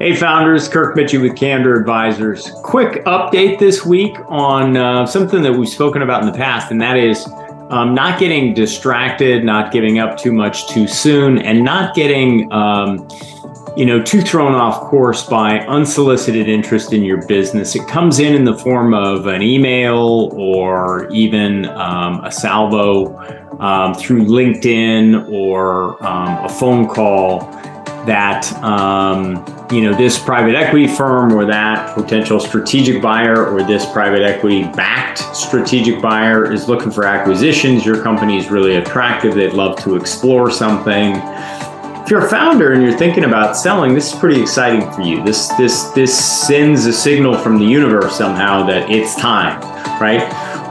Hey, founders, Kirk Mitchie with Candor Advisors. Quick update this week on uh, something that we've spoken about in the past, and that is um, not getting distracted, not giving up too much too soon, and not getting um, you know too thrown off course by unsolicited interest in your business. It comes in in the form of an email or even um, a salvo um, through LinkedIn or um, a phone call that um, you know this private equity firm or that potential strategic buyer or this private equity backed strategic buyer is looking for acquisitions your company is really attractive they'd love to explore something. If you're a founder and you're thinking about selling this is pretty exciting for you. This this this sends a signal from the universe somehow that it's time right?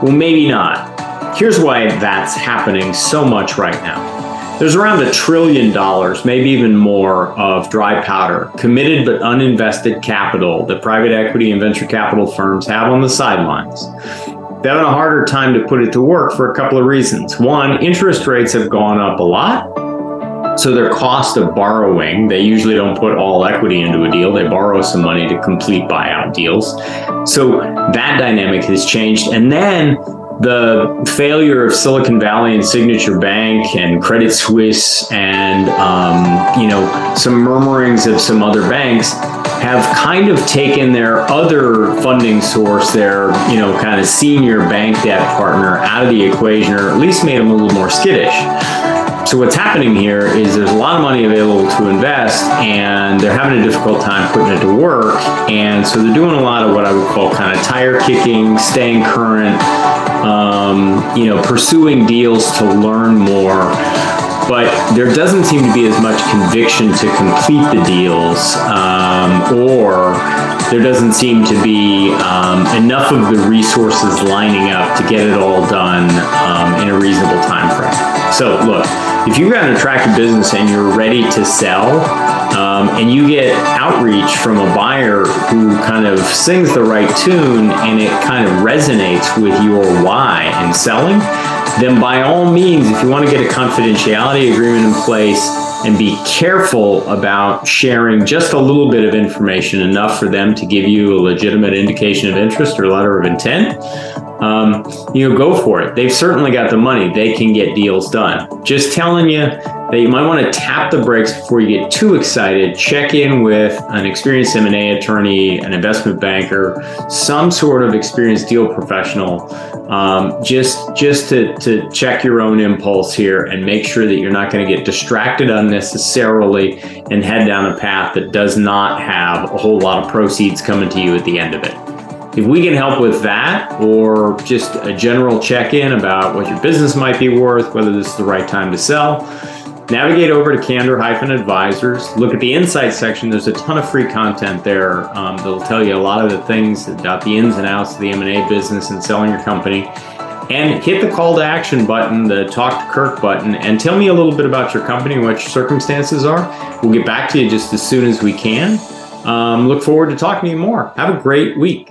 Well maybe not. Here's why that's happening so much right now there's around a trillion dollars, maybe even more, of dry powder, committed but uninvested capital that private equity and venture capital firms have on the sidelines. They're having a harder time to put it to work for a couple of reasons. One, interest rates have gone up a lot. So their cost of borrowing, they usually don't put all equity into a deal. They borrow some money to complete buyout deals. So that dynamic has changed. And then the failure of Silicon Valley and Signature Bank and Credit Suisse and um, you know some murmurings of some other banks have kind of taken their other funding source, their you know kind of senior bank debt partner out of the equation, or at least made them a little more skittish. So what's happening here is there's a lot of money available to invest, and they're having a difficult time putting it to work. And so they're doing a lot of what I would call kind of tire kicking, staying current, um, you know, pursuing deals to learn more. But there doesn't seem to be as much conviction to complete the deals, um, or there doesn't seem to be um, enough of the resources lining up to get it all done um, in a reasonable time frame. So, look, if you've got an attractive business and you're ready to sell, um, and you get outreach from a buyer who kind of sings the right tune and it kind of resonates with your why in selling, then by all means, if you want to get a confidentiality agreement in place and be careful about sharing just a little bit of information, enough for them to give you a legitimate indication of interest or letter of intent, um, you know, go for it. They've certainly got the money. They can get deals done. Just telling you that you might want to tap the brakes before you get too excited. Check in with an experienced M&A attorney, an investment banker, some sort of experienced deal professional, um, just just to, to check your own impulse here and make sure that you're not going to get distracted unnecessarily and head down a path that does not have a whole lot of proceeds coming to you at the end of it. If we can help with that or just a general check in about what your business might be worth, whether this is the right time to sell, navigate over to Candor Advisors. Look at the insight section. There's a ton of free content there um, that'll tell you a lot of the things about the ins and outs of the M&A business and selling your company. And hit the call to action button, the talk to Kirk button, and tell me a little bit about your company and what your circumstances are. We'll get back to you just as soon as we can. Um, look forward to talking to you more. Have a great week.